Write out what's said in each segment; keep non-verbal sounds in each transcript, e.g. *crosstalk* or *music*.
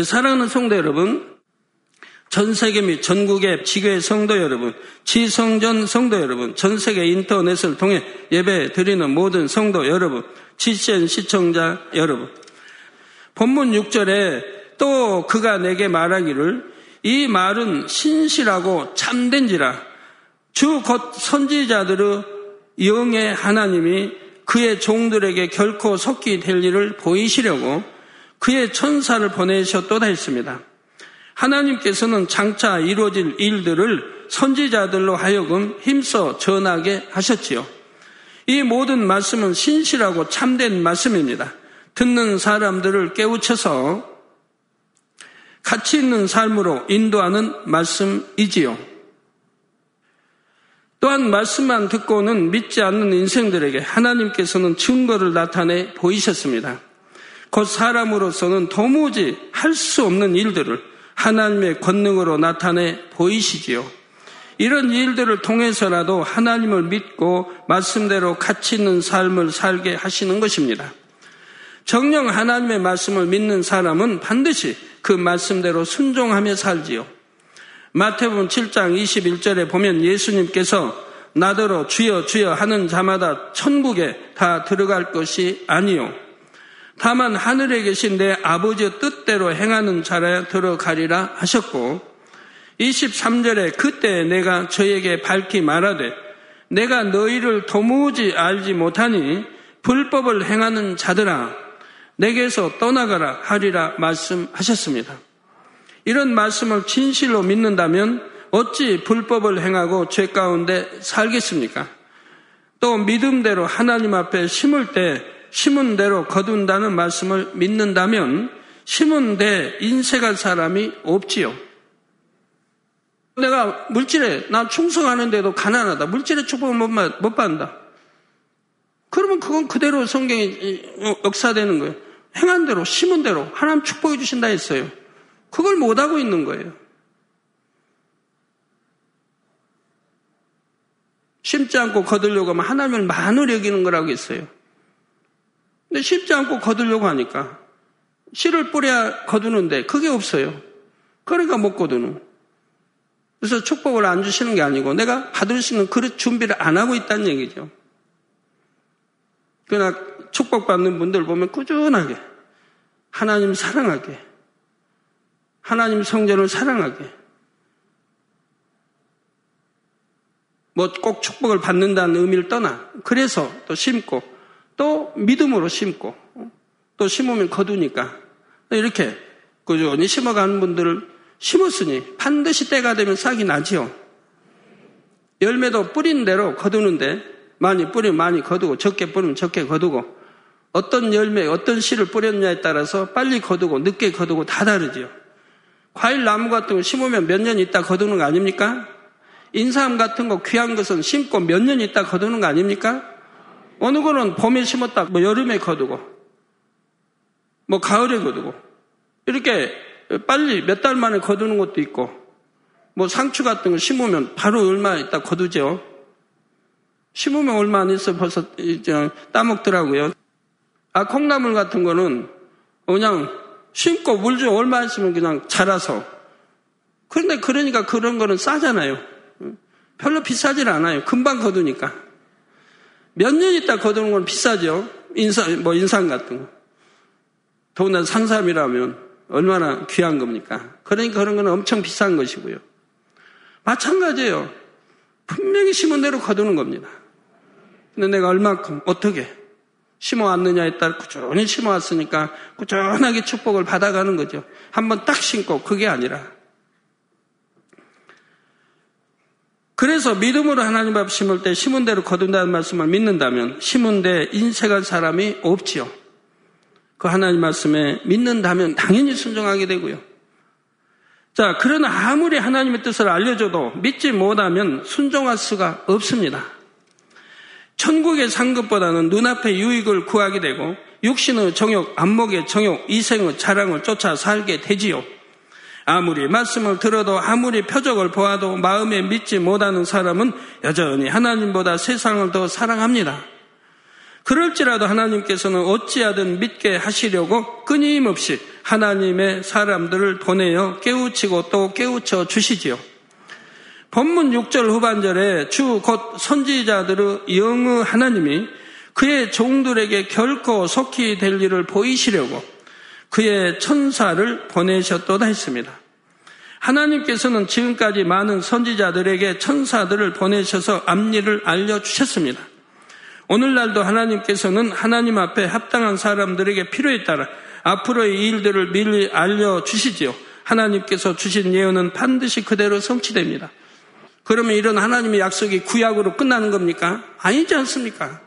사랑하는 성도 여러분, 전 세계 및 전국의 지교의 성도 여러분, 지성전 성도 여러분, 전 세계 인터넷을 통해 예배 드리는 모든 성도 여러분, 지센 시청자 여러분. 본문 6절에 또 그가 내게 말하기를 이 말은 신실하고 참된지라 주 곧 선지자들의 영의 하나님이 그의 종들에게 결코 속기 될 일을 보이시려고 그의 천사를 보내셨도다 했습니다. 하나님께서는 장차 이루어질 일들을 선지자들로 하여금 힘써 전하게 하셨지요. 이 모든 말씀은 신실하고 참된 말씀입니다. 듣는 사람들을 깨우쳐서 가치 있는 삶으로 인도하는 말씀이지요. 또한 말씀만 듣고는 믿지 않는 인생들에게 하나님께서는 증거를 나타내 보이셨습니다. 곧 사람으로서는 도무지 할 수 없는 일들을 하나님의 권능으로 나타내 보이시지요. 이런 일들을 통해서라도 하나님을 믿고 말씀대로 가치 있는 삶을 살게 하시는 것입니다. 정령 하나님의 말씀을 믿는 사람은 반드시 그 말씀대로 순종하며 살지요. 마태복음 7장 21절에 보면 예수님께서 나더러 주여 주여 하는 자마다 천국에 다 들어갈 것이 아니요 다만 하늘에 계신 내 아버지의 뜻대로 행하는 자라 들어가리라 하셨고 23절에 그때 내가 저에게 밝히 말하되 내가 너희를 도무지 알지 못하니 불법을 행하는 자들아 내게서 떠나가라 하리라 말씀하셨습니다. 이런 말씀을 진실로 믿는다면 어찌 불법을 행하고 죄 가운데 살겠습니까? 또 믿음대로 하나님 앞에 심을 때 심은 대로 거둔다는 말씀을 믿는다면 심은 데 인색할 사람이 없지요. 내가 물질에 나 충성하는데도 가난하다. 물질의 축복을 못, 못 받는다. 그러면 그건 그대로 성경이 역사되는 거예요. 행한 대로 심은 대로 하나님 축복해 주신다 했어요. 그걸 못 하고 있는 거예요. 심지 않고 거들려고 하면 하나님을 만으로 여기는 거라고 했어요. 근데 쉽지 않고 거두려고 하니까 씨를 뿌려야 거두는데 그게 없어요. 그러니까 못 거두는. 그래서 축복을 안 주시는 게 아니고 내가 받을 수 있는 그릇 준비를 안 하고 있다는 얘기죠. 그러나 축복받는 분들 보면 꾸준하게 하나님 사랑하게 하나님 성전을 사랑하게 뭐 꼭 축복을 받는다는 의미를 떠나 그래서 또 심고 또 믿음으로 심고 또 심으면 거두니까 이렇게 꾸준히 심어가는 분들을 심었으니 반드시 때가 되면 싹이 나지요. 열매도 뿌린 대로 거두는데 많이 뿌리면 많이 거두고 적게 뿌리면 적게 거두고 어떤 열매, 어떤 씨를 뿌렸냐에 따라서 빨리 거두고 늦게 거두고 다 다르지요. 과일 나무 같은 거 심으면 몇 년 있다 거두는 거 아닙니까? 인삼 같은 거 귀한 것은 심고 몇 년 있다 거두는 거 아닙니까? 어느 거는 봄에 심었다, 뭐 여름에 거두고, 뭐 가을에 거두고, 이렇게 빨리 몇 달 만에 거두는 것도 있고, 뭐 상추 같은 거 심으면 바로 얼마 있다 거두죠. 심으면 얼마 안 있어 벌써 따먹더라고요. 아, 콩나물 같은 거는 그냥 심고 물 좀 얼마 있으면 그냥 자라서. 그런데 그러니까 그런 거는 싸잖아요. 별로 비싸질 않아요. 금방 거두니까. 몇 년 있다 거두는 건 비싸죠. 인상, 뭐 인상 같은 거. 더군다나 산삼이라면 얼마나 귀한 겁니까? 그러니까 그런 건 엄청 비싼 것이고요. 마찬가지예요. 분명히 심은 대로 거두는 겁니다. 근데 내가 얼마큼, 어떻게 심어왔느냐에 따라 꾸준히 심어왔으니까 꾸준하게 축복을 받아가는 거죠. 한번 딱 심고 그게 아니라 그래서 믿음으로 하나님 앞 심을 때 심은 대로 거둔다는 말씀을 믿는다면 심은 데 인색할 사람이 없지요. 그 하나님 말씀에 믿는다면 당연히 순종하게 되고요. 자, 그러나 아무리 하나님의 뜻을 알려줘도 믿지 못하면 순종할 수가 없습니다. 천국의 상급보다는 눈앞의 유익을 구하게 되고 육신의 정욕, 안목의 정욕, 이생의 자랑을 쫓아 살게 되지요. 아무리 말씀을 들어도 아무리 표적을 보아도 마음에 믿지 못하는 사람은 여전히 하나님보다 세상을 더 사랑합니다. 그럴지라도 하나님께서는 어찌하든 믿게 하시려고 끊임없이 하나님의 사람들을 보내어 깨우치고 또 깨우쳐 주시지요. 본문 6절 후반절에 주 곧 선지자들의 영의 하나님이 그의 종들에게 결코 속히 될 일을 보이시려고 그의 천사를 보내셨도다 했습니다. 하나님께서는 지금까지 많은 선지자들에게 천사들을 보내셔서 앞일을 알려주셨습니다. 오늘날도 하나님께서는 하나님 앞에 합당한 사람들에게 필요에 따라 앞으로의 일들을 미리 알려주시지요. 하나님께서 주신 예언은 반드시 그대로 성취됩니다. 그러면 이런 하나님의 약속이 구약으로 끝나는 겁니까? 아니지 않습니까?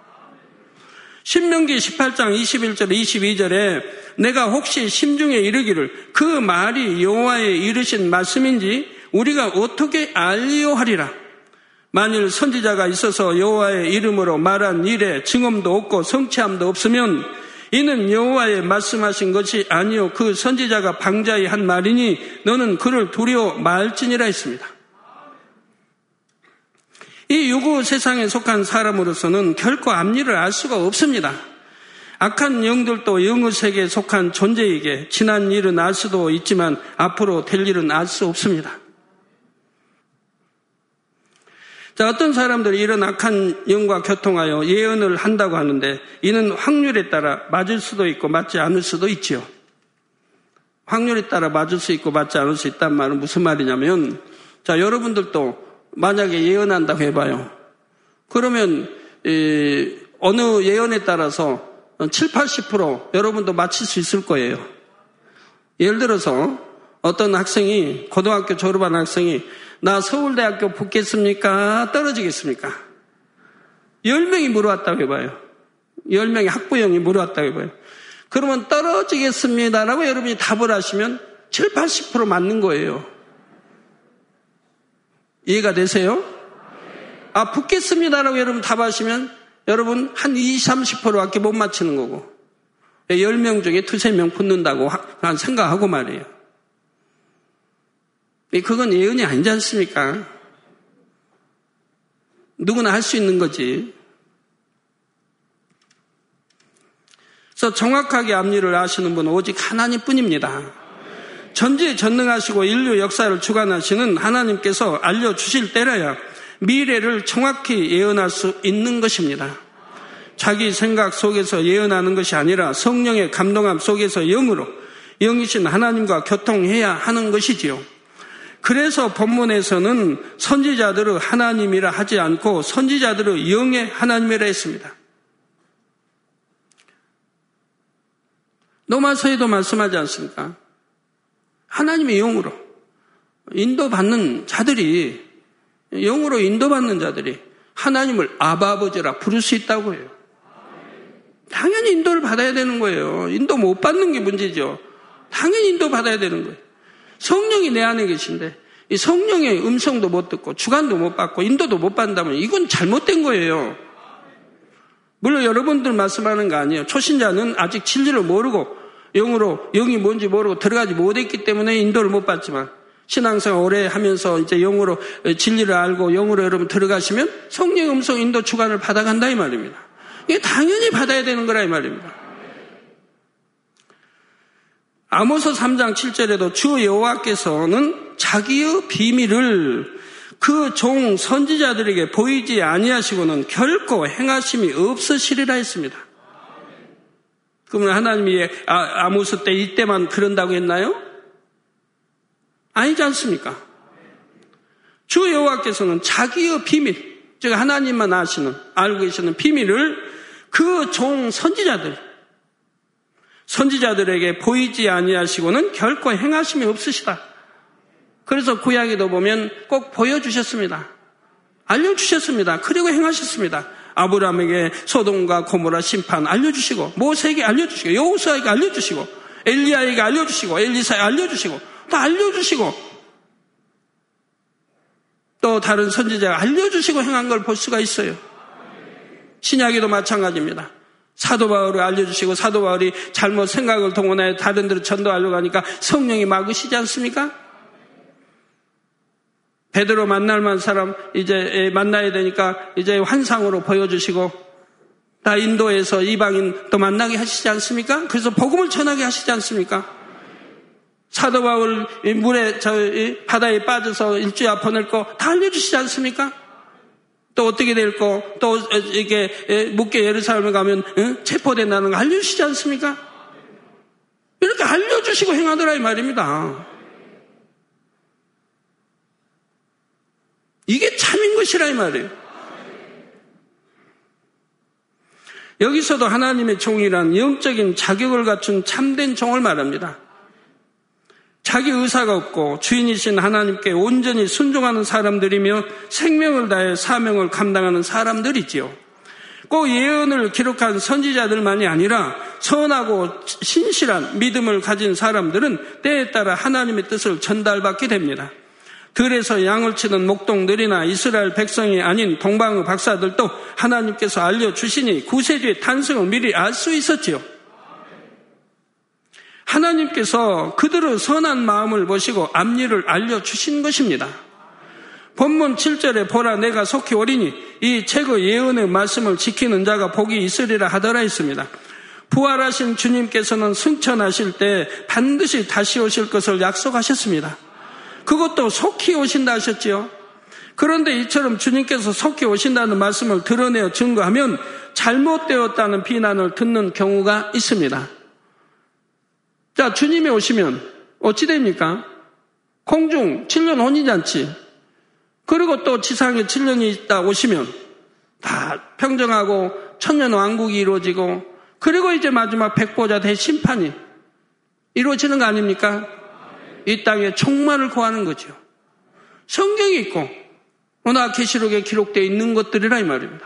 신명기 18장 21절 22절에 내가 혹시 심중에 이르기를 그 말이 여호와의 이르신 말씀인지 우리가 어떻게 알리오하리라. 만일 선지자가 있어서 여호와의 이름으로 말한 일에 증언도 없고 성취함도 없으면 이는 여호와의 말씀하신 것이 아니요 그 선지자가 방자히 한 말이니 너는 그를 두려워 말지니라 했습니다. 이 유구 세상에 속한 사람으로서는 결코 앞일을 알 수가 없습니다. 악한 영들도 영의 세계에 속한 존재에게 지난 일은 알 수도 있지만 앞으로 될 일은 알 수 없습니다. 자, 어떤 사람들이 이런 악한 영과 교통하여 예언을 한다고 하는데 이는 확률에 따라 맞을 수도 있고 맞지 않을 수도 있지요. 확률에 따라 맞을 수 있고 맞지 않을 수 있단 말은 무슨 말이냐면 자, 여러분들도 만약에 예언한다고 해봐요. 그러면 이, 어느 예언에 따라서 7, 80% 여러분도 맞힐 수 있을 거예요. 예를 들어서 어떤 학생이 고등학교 졸업한 학생이 나 서울대학교 붙겠습니까? 떨어지겠습니까? 10명이 물어왔다고 해봐요. 10명의 학부형이 물어왔다고 해봐요. 그러면 떨어지겠습니다라고 여러분이 답을 하시면 7, 80% 맞는 거예요. 이해가 되세요? 아, 붙겠습니다라고 여러분 답하시면 여러분 한 20, 30%밖에 못 맞히는 거고 10명 중에 두세 명 붙는다고 생각하고 말이에요. 그건 예언이 아니지 않습니까? 누구나 할 수 있는 거지. 그래서 정확하게 앞일을 아시는 분은 오직 하나님 뿐입니다. 전지에 전능하시고 인류 역사를 주관하시는 하나님께서 알려주실 때라야 미래를 정확히 예언할 수 있는 것입니다. 자기 생각 속에서 예언하는 것이 아니라 성령의 감동함 속에서 영으로 영이신 하나님과 교통해야 하는 것이지요. 그래서 본문에서는 선지자들의 하나님이라 하지 않고 선지자들의 영의 하나님이라 했습니다. 노마서에도 말씀하지 않습니까? 하나님의 영으로 인도받는 자들이 영으로 인도받는 자들이 하나님을 아바아버지라 부를 수 있다고 해요. 당연히 인도를 받아야 되는 거예요. 인도 못 받는 게 문제죠. 당연히 인도 받아야 되는 거예요. 성령이 내 안에 계신데 이 성령의 음성도 못 듣고 주관도 못 받고 인도도 못 받는다면 이건 잘못된 거예요. 물론 여러분들 말씀하는 거 아니에요. 초신자는 아직 진리를 모르고 영으로 영이 뭔지 모르고 들어가지 못했기 때문에 인도를 못 받지만 신앙생활 오래 하면서 이제 영으로 진리를 알고 영으로 여러분 들어가시면 성령 음성 인도 주관을 받아간다 이 말입니다. 이게 당연히 받아야 되는 거라 이 말입니다. 아모서 3장 7절에도 주 여호와께서는 자기의 비밀을 그 종 선지자들에게 보이지 아니하시고는 결코 행하심이 없으시리라 했습니다. 그러면 하나님이 아, 아모스 때 이때만 그런다고 했나요? 아니지 않습니까? 주 여호와께서는 자기의 비밀, 즉 하나님만 아시는 알고 계시는 비밀을 그 종 선지자들 선지자들에게 보이지 아니하시고는 결코 행하심이 없으시다. 그래서 구약에도 보면 꼭 보여주셨습니다. 알려주셨습니다. 그리고 행하셨습니다. 아브라함에게 소돔과 고모라 심판 알려주시고 모세에게 알려주시고 여호수아에게 알려주시고 엘리야에게 알려주시고 엘리사에 알려주시고 또 알려주시고 또 다른 선지자가 알려주시고 행한 걸 볼 수가 있어요. 신약에도 마찬가지입니다. 사도 바울을 알려주시고 사도 바울이 잘못 생각을 동원하여 다른 데로 전도하려고 하니까 성령이 막으시지 않습니까? 베드로 만날 만 사람 이제 만나야 되니까 이제 환상으로 보여주시고 다 인도에서 이방인 또 만나게 하시지 않습니까? 그래서 복음을 전하게 하시지 않습니까? 사도 바울 물에 저 바다에 빠져서 일주일 보낼 거다 알려주시지 않습니까? 또 어떻게 될 거, 또 이게 묵게 예루살렘에 가면 체포된다는 거 알려주시지 않습니까? 이렇게 알려주시고 행하더라 이 말입니다. 이게 참인 것이라 이 말이에요. 여기서도 하나님의 종이란 영적인 자격을 갖춘 참된 종을 말합니다. 자기 의사가 없고 주인이신 하나님께 온전히 순종하는 사람들이며 생명을 다해 사명을 감당하는 사람들이지요. 꼭 예언을 기록한 선지자들만이 아니라 선하고 신실한 믿음을 가진 사람들은 때에 따라 하나님의 뜻을 전달받게 됩니다. 들에서 양을 치는 목동들이나 이스라엘 백성이 아닌 동방의 박사들도 하나님께서 알려주시니 구세주의 탄생을 미리 알 수 있었지요. 하나님께서 그들의 선한 마음을 보시고 앞일을 알려주신 것입니다. 본문 7절에 보라 내가 속히 오리니 이 책의 예언의 말씀을 지키는 자가 복이 있으리라 하더라 했습니다. 부활하신 주님께서는 승천하실 때 반드시 다시 오실 것을 약속하셨습니다. 그것도 속히 오신다 하셨지요. 그런데 이처럼 주님께서 속히 오신다는 말씀을 드러내어 증거하면 잘못되었다는 비난을 듣는 경우가 있습니다. 자, 주님이 오시면 어찌 됩니까? 공중 7년 혼인잔치, 그리고 또 지상에 7년이 있다 오시면 다 평정하고 천년 왕국이 이루어지고, 그리고 이제 마지막 백보자 대심판이 이루어지는 거 아닙니까? 이 땅에 총만을 구하는 거죠. 성경이 있고, 워낙 계시록에 기록되어 있는 것들이라 이 말입니다.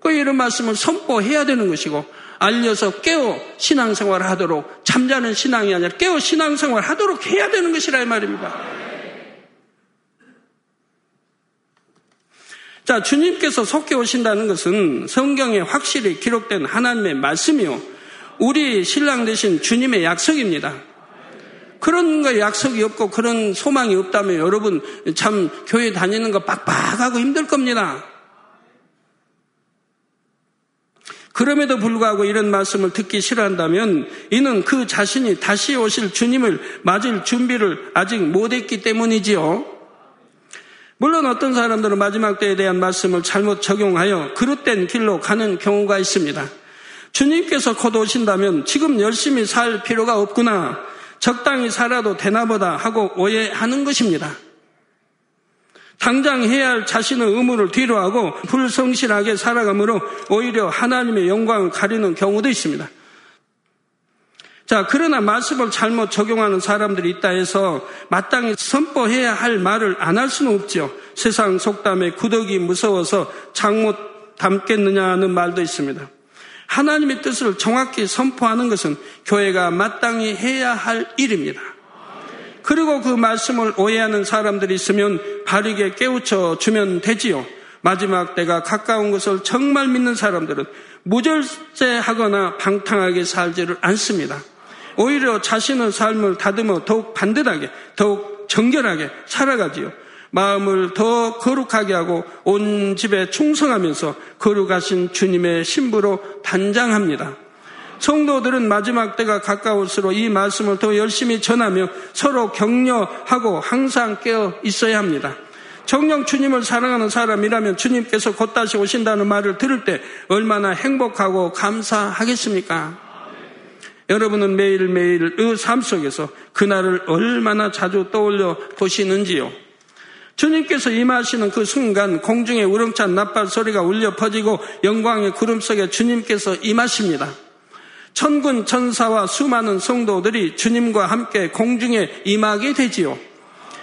그 이런 말씀을 선포해야 되는 것이고, 알려서 깨어 신앙생활을 하도록 잠자는 신앙이 아니라 깨어 신앙생활을 하도록 해야 되는 것이라 이 말입니다. 자, 주님께서 속해 오신다는 것은 성경에 확실히 기록된 하나님의 말씀이요. 우리 신랑 되신 주님의 약속입니다. 그런 거 약속이 없고 그런 소망이 없다면 여러분 참 교회 다니는 거 빡빡하고 힘들 겁니다. 그럼에도 불구하고 이런 말씀을 듣기 싫어한다면 이는 그 자신이 다시 오실 주님을 맞을 준비를 아직 못했기 때문이지요. 물론 어떤 사람들은 마지막 때에 대한 말씀을 잘못 적용하여 그릇된 길로 가는 경우가 있습니다. 주님께서 곧 오신다면 지금 열심히 살 필요가 없구나. 적당히 살아도 되나보다 하고 오해하는 것입니다. 당장 해야 할 자신의 의무를 뒤로하고 불성실하게 살아가므로 오히려 하나님의 영광을 가리는 경우도 있습니다. 자, 그러나 말씀을 잘못 적용하는 사람들이 있다 해서 마땅히 선포해야 할 말을 안 할 수는 없죠. 세상 속담에 구덕이 무서워서 장못 담겠느냐는 말도 있습니다. 하나님의 뜻을 정확히 선포하는 것은 교회가 마땅히 해야 할 일입니다. 그리고 그 말씀을 오해하는 사람들이 있으면 바르게 깨우쳐 주면 되지요. 마지막 때가 가까운 것을 정말 믿는 사람들은 무절제하거나 방탕하게 살지를 않습니다. 오히려 자신의 삶을 다듬어 더욱 반듯하게, 더욱 정결하게 살아가지요. 마음을 더 거룩하게 하고 온 집에 충성하면서 거룩하신 주님의 신부로 단장합니다. 성도들은 마지막 때가 가까울수록 이 말씀을 더 열심히 전하며 서로 격려하고 항상 깨어 있어야 합니다. 정령 주님을 사랑하는 사람이라면 주님께서 곧 다시 오신다는 말을 들을 때 얼마나 행복하고 감사하겠습니까? 여러분은 매일매일 의 삶 속에서 그날을 얼마나 자주 떠올려 보시는지요? 주님께서 임하시는 그 순간 공중에 우렁찬 나팔 소리가 울려 퍼지고 영광의 구름 속에 주님께서 임하십니다. 천군 천사와 수많은 성도들이 주님과 함께 공중에 임하게 되지요.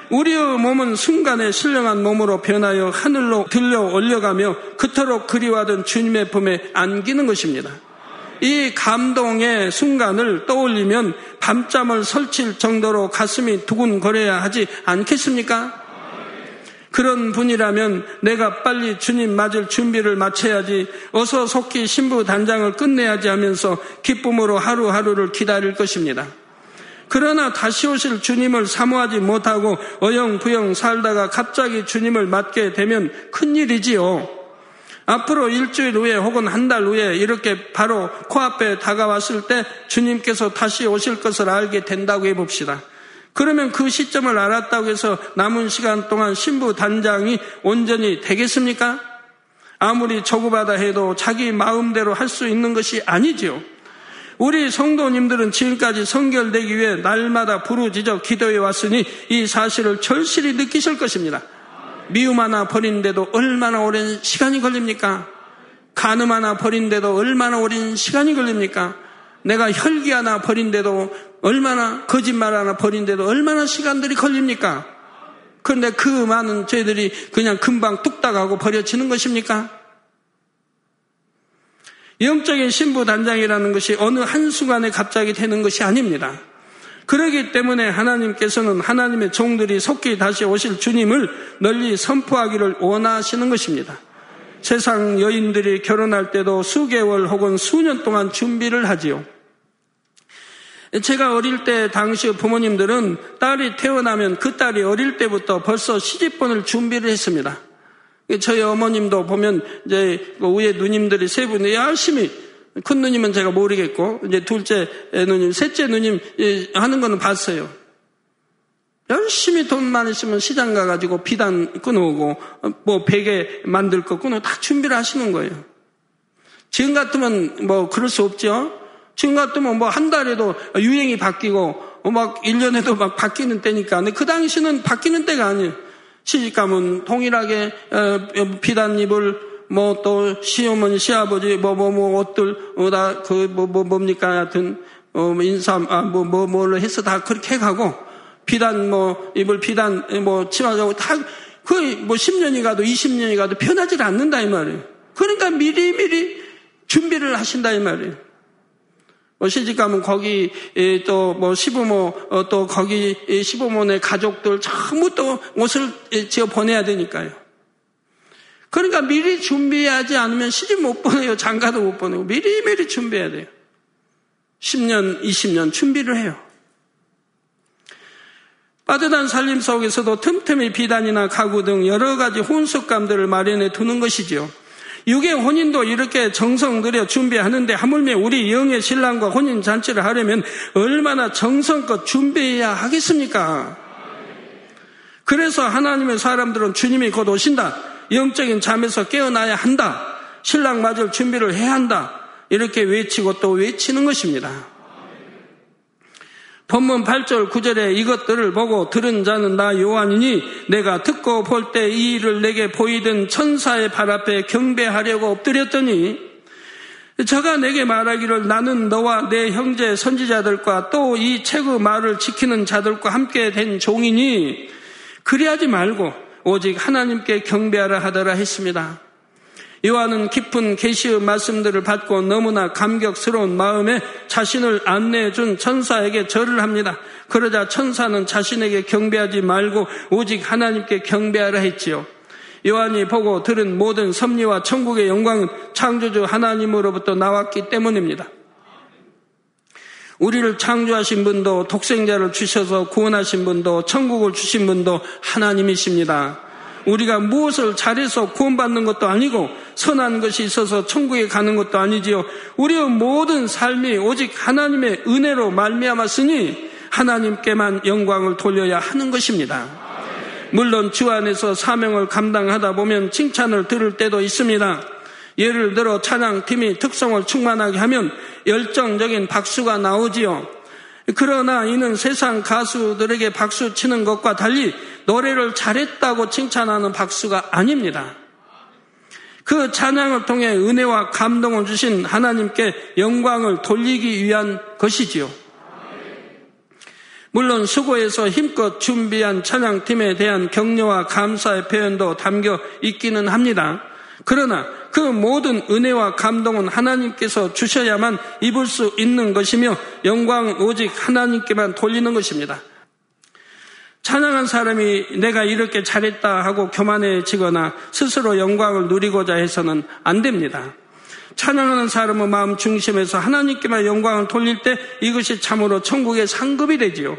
우리의 몸은 순간에 신령한 몸으로 변하여 하늘로 들려 올려가며 그토록 그리워하던 주님의 품에 안기는 것입니다. 이 감동의 순간을 떠올리면 밤잠을 설칠 정도로 가슴이 두근거려야 하지 않겠습니까? 그런 분이라면 내가 빨리 주님 맞을 준비를 마쳐야지 어서 속히 신부 단장을 끝내야지 하면서 기쁨으로 하루하루를 기다릴 것입니다. 그러나 다시 오실 주님을 사모하지 못하고 어영부영 살다가 갑자기 주님을 맞게 되면 큰일이지요. 앞으로 일주일 후에 혹은 한 달 후에 이렇게 바로 코앞에 다가왔을 때 주님께서 다시 오실 것을 알게 된다고 해봅시다. 그러면 그 시점을 알았다고 해서 남은 시간 동안 신부 단장이 온전히 되겠습니까? 아무리 저구받아 해도 자기 마음대로 할 수 있는 것이 아니지요. 우리 성도님들은 지금까지 성결되기 위해 날마다 부르짖어 기도해 왔으니 이 사실을 절실히 느끼실 것입니다. 미움 하나 버린데도 얼마나 오랜 시간이 걸립니까? 간음 하나 버린데도 얼마나 오랜 시간이 걸립니까? 내가 혈기 하나 버린데도 얼마나 거짓말 하나 버린데도 얼마나 시간들이 걸립니까? 그런데 그 많은 죄들이 그냥 금방 뚝딱 하고 버려지는 것입니까? 영적인 신부 단장이라는 것이 어느 한순간에 갑자기 되는 것이 아닙니다. 그러기 때문에 하나님께서는 하나님의 종들이 속히 다시 오실 주님을 널리 선포하기를 원하시는 것입니다. 세상 여인들이 결혼할 때도 수개월 혹은 수년 동안 준비를 하지요. 제가 어릴 때 당시 부모님들은 딸이 태어나면 그 딸이 어릴 때부터 벌써 시집본을 준비를 했습니다. 저희 어머님도 보면 이제 그 위에 누님들이 세 분이 열심히 큰 누님은 제가 모르겠고 이제 둘째 누님, 셋째 누님 하는 거는 봤어요. 열심히 돈만 있으면 시장 가가지고 비단 끊어오고 뭐 베개 만들 거 끊어 다 준비를 하시는 거예요. 지금 같으면 뭐 그럴 수 없죠. 지금 같으면 뭐 한 달에도 유행이 바뀌고 뭐막 1년에도 막 바뀌는 때니까. 근데 그 당시는 바뀌는 때가 아니에요. 시집가면 동일하게 어, 비단잎을 뭐 또 시어머니 시아버지 뭐 뭐뭐 뭐, 뭐 옷들 어, 다그 뭐 뭐 뭡니까 하여튼 어, 뭐 인삼 아뭐 뭐 뭐를 해서 다 그렇게 가고 비단 뭐 입을 비단 뭐 치마자고 다 거의 뭐 10년이 가도 20년이 가도 변하지 않는다 이 말이에요. 그러니까 미리미리 준비를 하신다 이 말이에요. 뭐 시집 가면 거기 또 뭐 시부모 어, 또 거기 시부모네 가족들 전부 또 옷을 지어 보내야 되니까요. 그러니까 미리 준비하지 않으면 시집 못 보내요. 장가도 못 보내고 미리 미리 준비해야 돼요. 10년, 20년 준비를 해요. 빠듯한 살림 속에서도 틈틈이 비단이나 가구 등 여러 가지 혼숙감들을 마련해 두는 것이지요. 육의 혼인도 이렇게 정성 들여 준비하는데 하물며 우리 영의 신랑과 혼인 잔치를 하려면 얼마나 정성껏 준비해야 하겠습니까? 그래서 하나님의 사람들은 주님이 곧 오신다. 영적인 잠에서 깨어나야 한다. 신랑 맞을 준비를 해야 한다. 이렇게 외치고 또 외치는 것입니다. 본문 8절 9절에 이것들을 보고 들은 자는 나 요한이니 내가 듣고 볼 때 이 일을 내게 보이던 천사의 발 앞에 경배하려고 엎드렸더니 저가 내게 말하기를 나는 너와 내 형제 선지자들과 또 이 책의 말을 지키는 자들과 함께 된 종이니 그리하지 말고 오직 하나님께 경배하라 하더라 했습니다. 요한은 깊은 계시의 말씀들을 받고 너무나 감격스러운 마음에 자신을 안내해 준 천사에게 절을 합니다. 그러자 천사는 자신에게 경배하지 말고 오직 하나님께 경배하라 했지요. 요한이 보고 들은 모든 섭리와 천국의 영광은 창조주 하나님으로부터 나왔기 때문입니다. 우리를 창조하신 분도 독생자를 주셔서 구원하신 분도 천국을 주신 분도 하나님이십니다. 우리가 무엇을 잘해서 구원받는 것도 아니고 선한 것이 있어서 천국에 가는 것도 아니지요. 우리의 모든 삶이 오직 하나님의 은혜로 말미암았으니 하나님께만 영광을 돌려야 하는 것입니다. 물론 주 안에서 사명을 감당하다 보면 칭찬을 들을 때도 있습니다. 예를 들어 찬양팀이 특성을 충만하게 하면 열정적인 박수가 나오지요. 그러나 이는 세상 가수들에게 박수 치는 것과 달리 노래를 잘했다고 칭찬하는 박수가 아닙니다. 그 찬양을 통해 은혜와 감동을 주신 하나님께 영광을 돌리기 위한 것이지요. 물론 수고해서 힘껏 준비한 찬양팀에 대한 격려와 감사의 표현도 담겨 있기는 합니다. 그러나 그 모든 은혜와 감동은 하나님께서 주셔야만 입을 수 있는 것이며 영광은 오직 하나님께만 돌리는 것입니다. 찬양한 사람이 내가 이렇게 잘했다 하고 교만해지거나 스스로 영광을 누리고자 해서는 안 됩니다. 찬양하는 사람의 마음 중심에서 하나님께만 영광을 돌릴 때 이것이 참으로 천국의 상급이 되지요.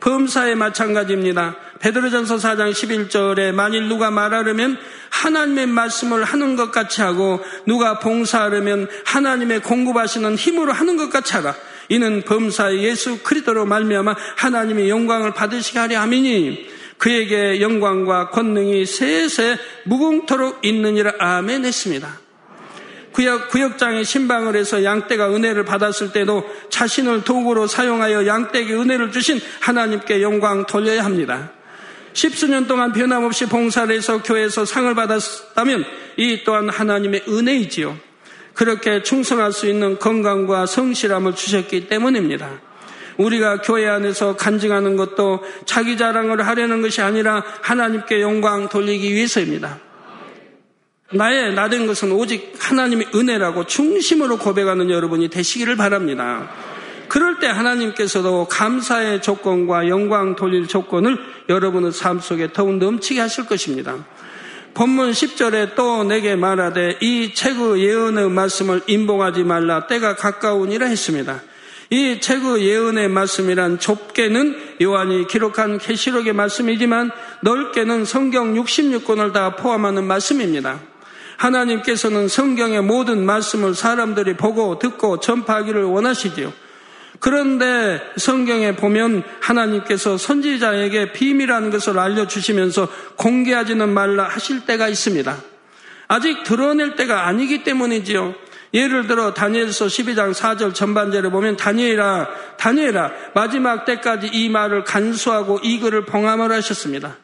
범사에 마찬가지입니다. 베드로전서 4장 11절에 만일 누가 말하려면 하나님의 말씀을 하는 것 같이 하고 누가 봉사하려면 하나님의 공급하시는 힘으로 하는 것 같이 하라. 이는 범사의 예수 그리스도로 말미암아 하나님의 영광을 받으시게 하려 함이니 그에게 영광과 권능이 세세 무궁토록 있느니라 아멘 했습니다. 구역, 구역장에 신방을 해서 양떼가 은혜를 받았을 때도 자신을 도구로 사용하여 양떼에게 은혜를 주신 하나님께 영광 돌려야 합니다. 십수년 동안 변함없이 봉사를 해서 교회에서 상을 받았다면 이 또한 하나님의 은혜이지요. 그렇게 충성할 수 있는 건강과 성실함을 주셨기 때문입니다. 우리가 교회 안에서 간증하는 것도 자기 자랑을 하려는 것이 아니라 하나님께 영광 돌리기 위해서입니다. 나의 나된 것은 오직 하나님의 은혜라고 중심으로 고백하는 여러분이 되시기를 바랍니다. 그럴 때 하나님께서도 감사의 조건과 영광 돌릴 조건을 여러분의 삶 속에 더욱 넘치게 하실 것입니다. 본문 10절에 또 내게 말하되 이 책의 예언의 말씀을 인봉하지 말라 때가 가까우니라 했습니다. 이 책의 예언의 말씀이란 좁게는 요한이 기록한 계시록의 말씀이지만 넓게는 성경 66권을 다 포함하는 말씀입니다. 하나님께서는 성경의 모든 말씀을 사람들이 보고 듣고 전파하기를 원하시지요. 그런데 성경에 보면 하나님께서 선지자에게 비밀한 것을 알려주시면서 공개하지는 말라 하실 때가 있습니다. 아직 드러낼 때가 아니기 때문이지요. 예를 들어 다니엘서 12장 4절 전반절에 보면 다니엘아 다니엘아 마지막 때까지 이 말을 간수하고 이 글을 봉함을 하셨습니다.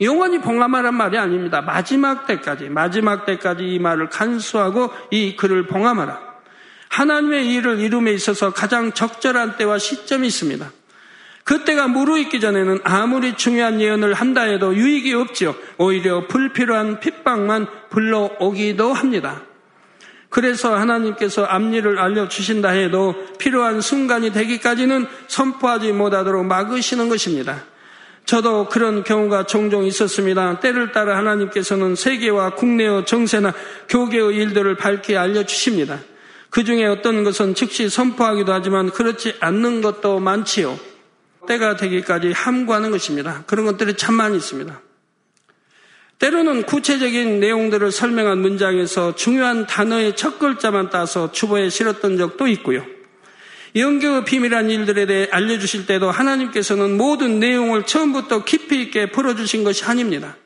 영원히 봉함하란 말이 아닙니다. 마지막 때까지 마지막 때까지 이 말을 간수하고 이 글을 봉함하라. 하나님의 일을 이룸에 있어서 가장 적절한 때와 시점이 있습니다. 그때가 무르익기 전에는 아무리 중요한 예언을 한다 해도 유익이 없지요. 오히려 불필요한 핍박만 불러오기도 합니다. 그래서 하나님께서 앞일을 알려주신다 해도 필요한 순간이 되기까지는 선포하지 못하도록 막으시는 것입니다. 저도 그런 경우가 종종 있었습니다. 때를 따라 하나님께서는 세계와 국내의 정세나 교계의 일들을 밝히 알려주십니다. 그 중에 어떤 것은 즉시 선포하기도 하지만 그렇지 않는 것도 많지요. 때가 되기까지 함구하는 것입니다. 그런 것들이 참 많이 있습니다. 때로는 구체적인 내용들을 설명한 문장에서 중요한 단어의 첫 글자만 따서 주보에 실었던 적도 있고요. 영경의 비밀한 일들에 대해 알려주실 때도 하나님께서는 모든 내용을 처음부터 깊이 있게 풀어주신 것이 아닙니다.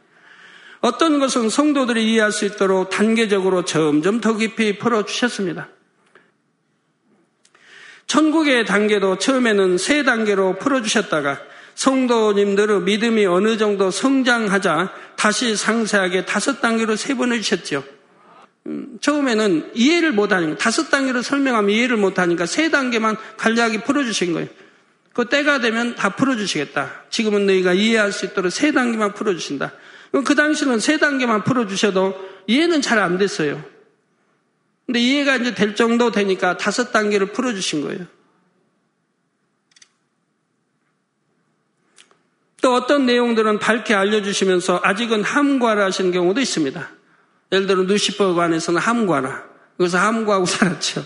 어떤 것은 성도들이 이해할 수 있도록 단계적으로 점점 더 깊이 풀어주셨습니다. 천국의 단계도 처음에는 세 단계로 풀어주셨다가 성도님들의 믿음이 어느 정도 성장하자 다시 상세하게 다섯 단계로 세 번 해 주셨죠. 음, 처음에는 이해를 못하니까 다섯 단계로 설명하면 이해를 못하니까 세 단계만 간략하게 풀어주신 거예요. 그 때가 되면 다 풀어주시겠다. 지금은 너희가 이해할 수 있도록 세 단계만 풀어주신다. 그 당시는 세 단계만 풀어주셔도 이해는 잘 안 됐어요. 근데 이해가 이제 될 정도 되니까 다섯 단계를 풀어주신 거예요. 또 어떤 내용들은 밝게 알려주시면서 아직은 함과라 하시는 경우도 있습니다. 예를 들어 누시퍼 관에서는 함과라. 그래서 함구하고 *laughs* 살았죠.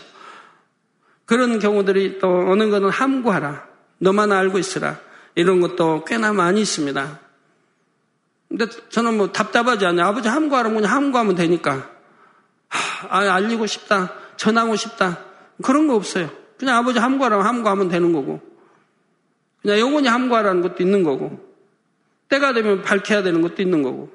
그런 경우들이 또 어느 거는 함구하라. 너만 알고 있으라. 이런 것도 꽤나 많이 있습니다. 근데 저는 뭐 답답하지 않아요. 아버지 함구하라면 그냥 함구하면 되니까. 아, 알리고 싶다. 전하고 싶다. 그런 거 없어요. 그냥 아버지 함구하라면 함구하면 되는 거고. 그냥 영원히 함구하라는 것도 있는 거고. 때가 되면 밝혀야 되는 것도 있는 거고.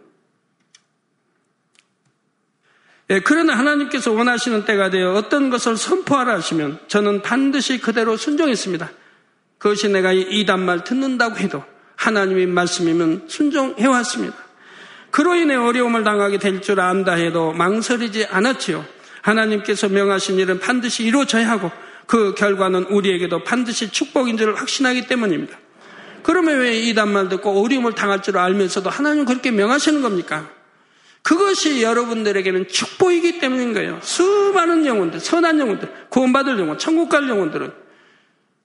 예, 그러나 하나님께서 원하시는 때가 되어 어떤 것을 선포하라 하시면 저는 반드시 그대로 순종했습니다. 그것이 내가 이 단말 듣는다고 해도 하나님의 말씀이면 순종해왔습니다. 그로 인해 어려움을 당하게 될 줄 안다 해도 망설이지 않았지요. 하나님께서 명하신 일은 반드시 이루어져야 하고 그 결과는 우리에게도 반드시 축복인 줄 확신하기 때문입니다. 그러면 왜 이단말 듣고 어려움을 당할 줄 알면서도 하나님 그렇게 명하시는 겁니까? 그것이 여러분들에게는 축복이기 때문인 거예요. 수많은 영혼들, 선한 영혼들, 구원받을 영혼, 천국 갈 영혼들은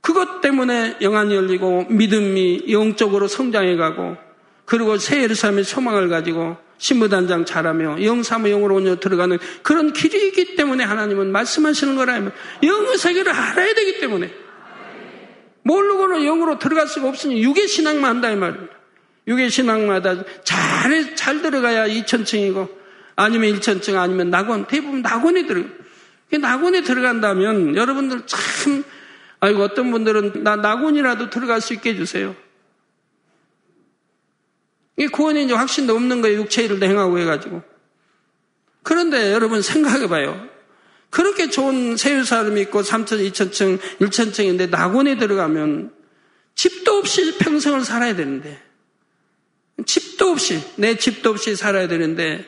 그것 때문에 영안이 열리고 믿음이 영적으로 성장해가고 그리고 새 예루살렘의 소망을 가지고 신부단장 잘하며 영사무 영으로 온여 들어가는 그런 길이 있기 때문에 하나님은 말씀하시는 거라면 영의 세계를 알아야 되기 때문에 모르고는 영으로 들어갈 수가 없으니 육의 신앙만 한다 이 말입니다. 육의 신앙마다 잘, 잘 들어가야 2천층이고 아니면 1천층 아니면 낙원 대부분 낙원에 들어 낙원에 들어간다면 여러분들 참 아이고, 어떤 분들은 나 낙원이라도 들어갈 수 있게 해주세요. 이 구원이 이제 확신도 없는 거예요. 육체일을 행하고 해가지고. 그런데 여러분 생각해봐요. 그렇게 좋은 세유 사람이 있고 3천, 2천층, 1천층인데 낙원에 들어가면 집도 없이 평생을 살아야 되는데 집도 없이 내 집도 없이 살아야 되는데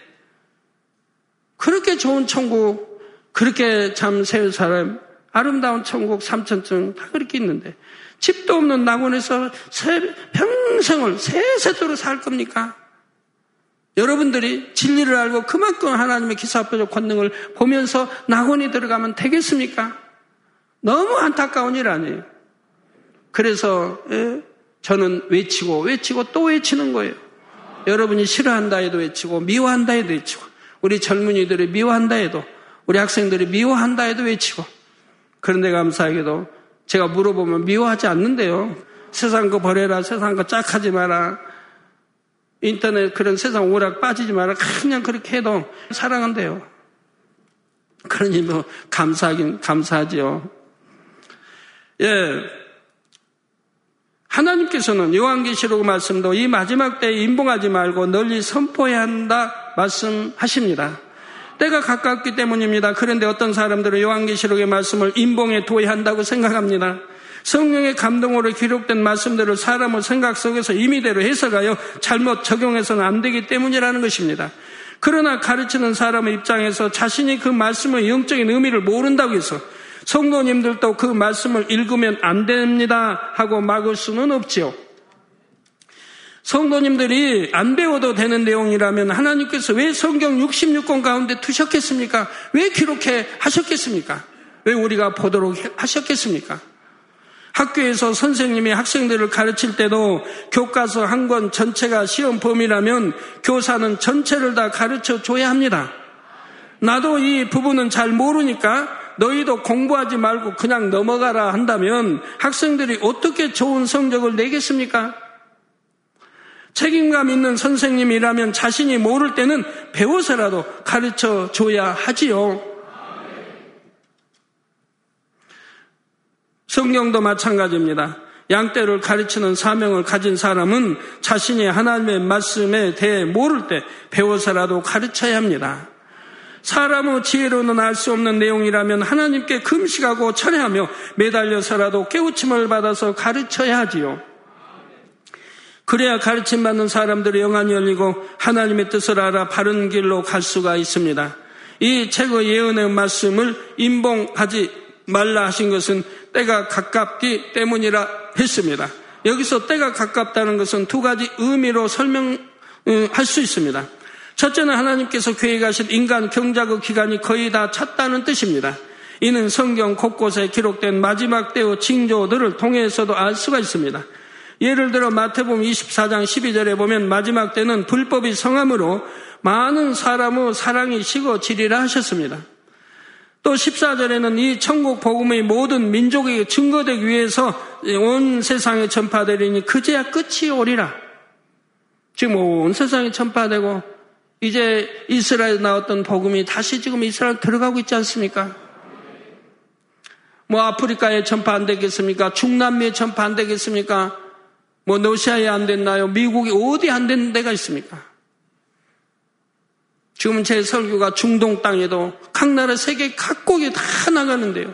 그렇게 좋은 천국 그렇게 참 세유 사람 아름다운 천국 3천층 다 그렇게 있는데 집도 없는 낙원에서 평 생을 세세토록 살 겁니까? 여러분들이 진리를 알고 그만큼 하나님의 기사표적 권능을 보면서 낙원에 들어가면 되겠습니까? 너무 안타까운 일 아니에요. 그래서 예, 저는 외치고 외치고 또 외치는 거예요. 여러분이 싫어한다 해도 외치고 미워한다 해도 외치고 우리 젊은이들이 미워한다 해도 우리 학생들이 미워한다 해도 외치고 그런데 감사하게도 제가 물어보면 미워하지 않는데요. 세상 거 버려라 세상 거 짝하지 마라 인터넷 그런 세상 오락 빠지지 마라. 그냥 그렇게 해도 사랑한대요. 그러니 뭐 감사하긴 감사하지요. 예. 하나님께서는 요한계시록 말씀도 이 마지막 때에 인봉하지 말고 널리 선포해야 한다 말씀하십니다. 때가 가깝기 때문입니다. 그런데 어떤 사람들은 요한계시록의 말씀을 인봉에 도의한다고 생각합니다. 성령의 감동으로 기록된 말씀들을 사람의 생각 속에서 임의대로 해석하여 잘못 적용해서는 안 되기 때문이라는 것입니다. 그러나 가르치는 사람의 입장에서 자신이 그 말씀의 영적인 의미를 모른다고 해서 성도님들도 그 말씀을 읽으면 안 됩니다 하고 막을 수는 없지요. 성도님들이 안 배워도 되는 내용이라면 하나님께서 왜 성경 66권 가운데 두셨겠습니까? 왜 기록해 하셨겠습니까? 왜 우리가 보도록 하셨겠습니까? 학교에서 선생님이 학생들을 가르칠 때도 교과서 한 권 전체가 시험 범위라면 교사는 전체를 다 가르쳐 줘야 합니다. 나도 이 부분은 잘 모르니까 너희도 공부하지 말고 그냥 넘어가라 한다면 학생들이 어떻게 좋은 성적을 내겠습니까? 책임감 있는 선생님이라면 자신이 모를 때는 배워서라도 가르쳐 줘야 하지요. 성경도 마찬가지입니다. 양떼를 가르치는 사명을 가진 사람은 자신이 하나님의 말씀에 대해 모를 때 배워서라도 가르쳐야 합니다. 사람의 지혜로는 알 수 없는 내용이라면 하나님께 금식하고 철회하며 매달려서라도 깨우침을 받아서 가르쳐야 하지요. 그래야 가르침 받는 사람들의 영안이 열리고 하나님의 뜻을 알아 바른 길로 갈 수가 있습니다. 이 책의 예언의 말씀을 인봉하지 말라 하신 것은 때가 가깝기 때문이라 했습니다. 여기서 때가 가깝다는 것은 두 가지 의미로 설명할 수 있습니다. 첫째는 하나님께서 계획하신 인간 경작의 기간이 거의 다 찼다는 뜻입니다. 이는 성경 곳곳에 기록된 마지막 때의 징조들을 통해서도 알 수가 있습니다. 예를 들어 마태복음 24장 12절에 보면 마지막 때는 불법이 성함으로 많은 사람의 사랑이 식어 지리라 하셨습니다. 또 14절에는 이 천국 복음의 모든 민족에게 증거되기 위해서 온 세상에 전파되리니 그제야 끝이 오리라. 지금 온 세상에 전파되고 이제 이스라엘에 나왔던 복음이 다시 지금 이스라엘 들어가고 있지 않습니까? 뭐 아프리카에 전파 안 되겠습니까? 중남미에 전파 안 되겠습니까? 뭐 러시아에 안 됐나요? 미국이 어디 안 되는 데가 있습니까? 지금 제 설교가 중동 땅에도 각 나라 세계 각국에 다 나가는데요.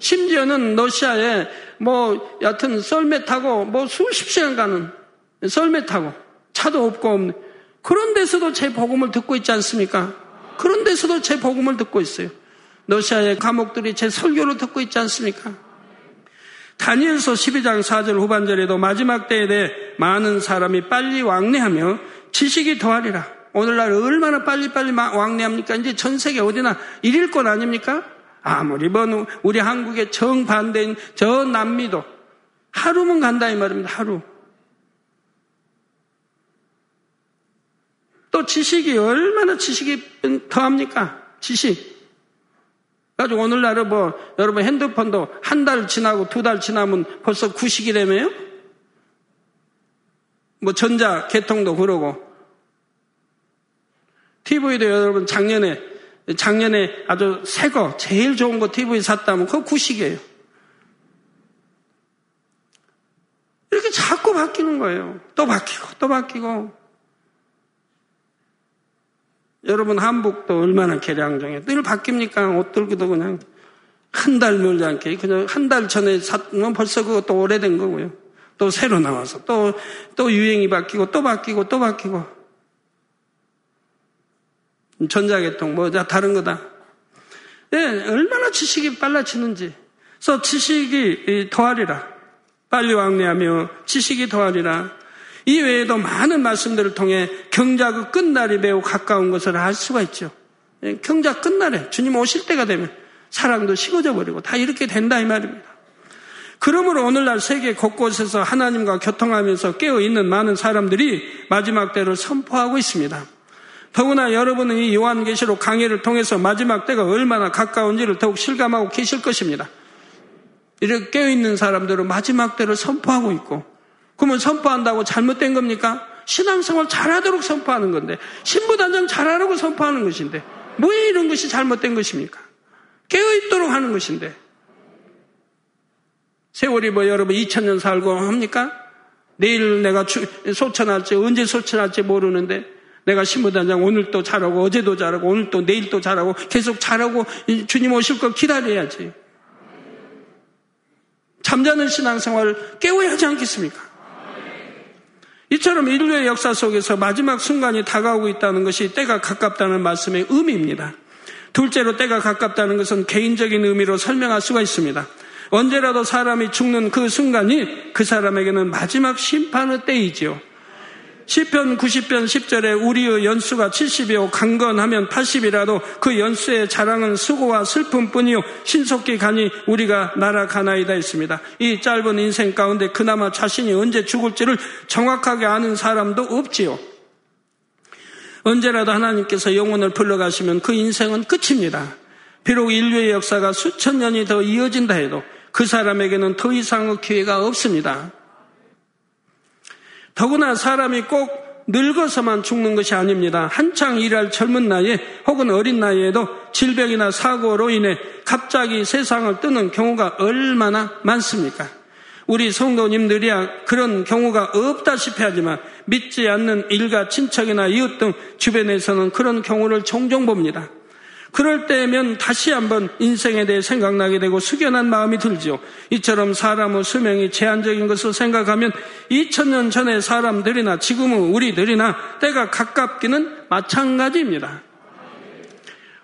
심지어는 러시아에 뭐 여하튼 썰매 타고 뭐 수십 시간 가는 썰매 타고 차도 없고 없는 그런 데서도 제 복음을 듣고 있지 않습니까? 그런 데서도 제 복음을 듣고 있어요. 러시아의 감옥들이 제 설교를 듣고 있지 않습니까? 다니엘서 12장 4절 후반절에도 마지막 때에 대해 많은 사람이 빨리 왕래하며 지식이 더하리라. 오늘날 얼마나 빨리빨리 왕래합니까? 이제 전 세계 어디나 일일권 아닙니까? 아무리 뭐 우리 한국의 정반대인 저 남미도 하루면 간다 이 말입니다. 하루. 또 지식이 얼마나 지식이 더합니까? 지식. 가지고 오늘날은 뭐 여러분 핸드폰도 한 달 지나고 두 달 지나면 벌써 구식이 되며요? 뭐 전자 개통도 그러고 TV도 여러분 작년에 작년에 아주 새 거, 제일 좋은 거 TV 샀다면 그거 구식이에요. 이렇게 자꾸 바뀌는 거예요. 또 바뀌고 또 바뀌고. 여러분 한복도 얼마나 개량정해. 늘 바뀝니까? 옷 들기도 그냥 한달 멀지 않게 그냥 한 달 전에 샀으면 벌써 그것도 오래된 거고요. 또 새로 나와서 또 또 유행이 바뀌고 또 바뀌고 또 바뀌고. 전자계통, 뭐, 다른 거다. 네, 얼마나 지식이 빨라지는지. 그래서 지식이 더하리라. 빨리 왕래하며 지식이 더하리라. 이 외에도 많은 말씀들을 통해 경작의 끝날이 매우 가까운 것을 알 수가 있죠. 예, 경작 끝날에 주님 오실 때가 되면 사랑도 식어져 버리고 다 이렇게 된다 이 말입니다. 그러므로 오늘날 세계 곳곳에서 하나님과 교통하면서 깨어 있는 많은 사람들이 마지막 때를 선포하고 있습니다. 더구나 여러분은 이 요한계시록 강의를 통해서 마지막 때가 얼마나 가까운지를 더욱 실감하고 계실 것입니다. 이렇게 깨어있는 사람들은 마지막 때를 선포하고 있고, 그러면 선포한다고 잘못된 겁니까? 신앙생활 잘하도록 선포하는 건데, 신부단장 잘하라고 선포하는 것인데, 왜 이런 것이 잘못된 것입니까? 깨어있도록 하는 것인데. 세월이 뭐 여러분 2000년 살고 합니까? 내일 내가 소천할지, 언제 소천할지 모르는데, 내가 신부단장 오늘 또 잘하고, 어제도 잘하고, 오늘 또 내일 또 잘하고, 계속 잘하고, 주님 오실 걸 기다려야지. 잠자는 신앙생활 깨워야 하지 않겠습니까? 이처럼 인류의 역사 속에서 마지막 순간이 다가오고 있다는 것이 때가 가깝다는 말씀의 의미입니다. 둘째로 때가 가깝다는 것은 개인적인 의미로 설명할 수가 있습니다. 언제라도 사람이 죽는 그 순간이 그 사람에게는 마지막 심판의 때이지요. 시편 90편 10절에 우리의 연수가 70이요 강건하면 80이라도 그 연수의 자랑은 수고와 슬픔뿐이요 신속히 가니 우리가 날아가나이다 했습니다. 이 짧은 인생 가운데 그나마 자신이 언제 죽을지를 정확하게 아는 사람도 없지요. 언제라도 하나님께서 영혼을 불러가시면 그 인생은 끝입니다. 비록 인류의 역사가 수천 년이 더 이어진다 해도 그 사람에게는 더 이상의 기회가 없습니다. 더구나 사람이 꼭 늙어서만 죽는 것이 아닙니다. 한창 일할 젊은 나이에 혹은 어린 나이에도 질병이나 사고로 인해 갑자기 세상을 뜨는 경우가 얼마나 많습니까? 우리 성도님들이야 그런 경우가 없다시피 하지만 믿지 않는 일가 친척이나 이웃 등 주변에서는 그런 경우를 종종 봅니다. 그럴 때면 다시 한번 인생에 대해 생각나게 되고 숙연한 마음이 들지요. 이처럼 사람의 수명이 제한적인 것을 생각하면 2000년 전의 사람들이나 지금의 우리들이나 때가 가깝기는 마찬가지입니다.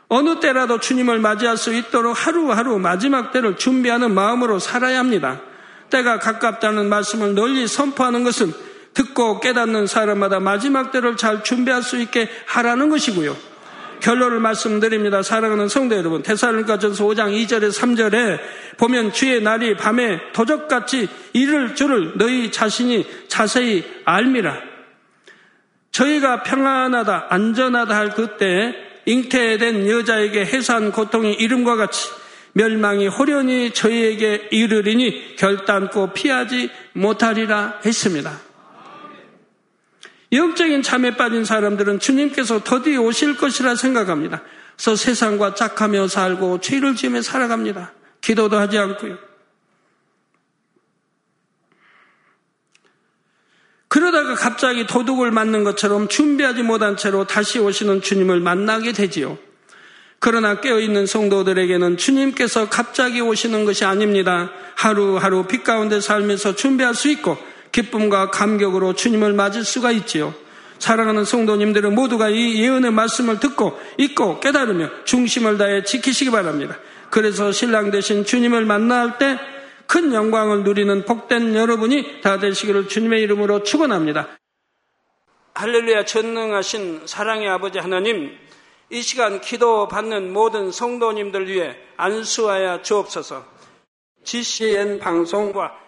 어느 때라도 주님을 맞이할 수 있도록 하루하루 마지막 때를 준비하는 마음으로 살아야 합니다. 때가 가깝다는 말씀을 널리 선포하는 것은 듣고 깨닫는 사람마다 마지막 때를 잘 준비할 수 있게 하라는 것이고요. 결론을 말씀드립니다. 사랑하는 성도 여러분. 대사로니가전서 5장 2절에 3절에 보면 주의 날이 밤에 도적같이 이를 줄을 너희 자신이 자세히 알미라. 저희가 평안하다, 안전하다 할 그때 잉태된 여자에게 해산 고통이 이름과 같이 멸망이 호련히 저희에게 이르리니 결단코 피하지 못하리라 했습니다. 영적인 잠에 빠진 사람들은 주님께서 더디 오실 것이라 생각합니다. 그래서 세상과 짝하며 살고 죄를 지으며 살아갑니다. 기도도 하지 않고요. 그러다가 갑자기 도둑을 맞는 것처럼 준비하지 못한 채로 다시 오시는 주님을 만나게 되지요. 그러나 깨어있는 성도들에게는 주님께서 갑자기 오시는 것이 아닙니다. 하루하루 빛 가운데 살면서 준비할 수 있고 기쁨과 감격으로 주님을 맞을 수가 있지요. 사랑하는 성도님들은 모두가 이 예언의 말씀을 듣고 읽고 깨달으며 중심을 다해 지키시기 바랍니다. 그래서 신랑 대신 주님을 만날 때 큰 영광을 누리는 복된 여러분이 다 되시기를 주님의 이름으로 축원합니다. 할렐루야 전능하신 사랑의 아버지 하나님 이 시간 기도 받는 모든 성도님들 위해 안수하여 주옵소서. GCN 방송과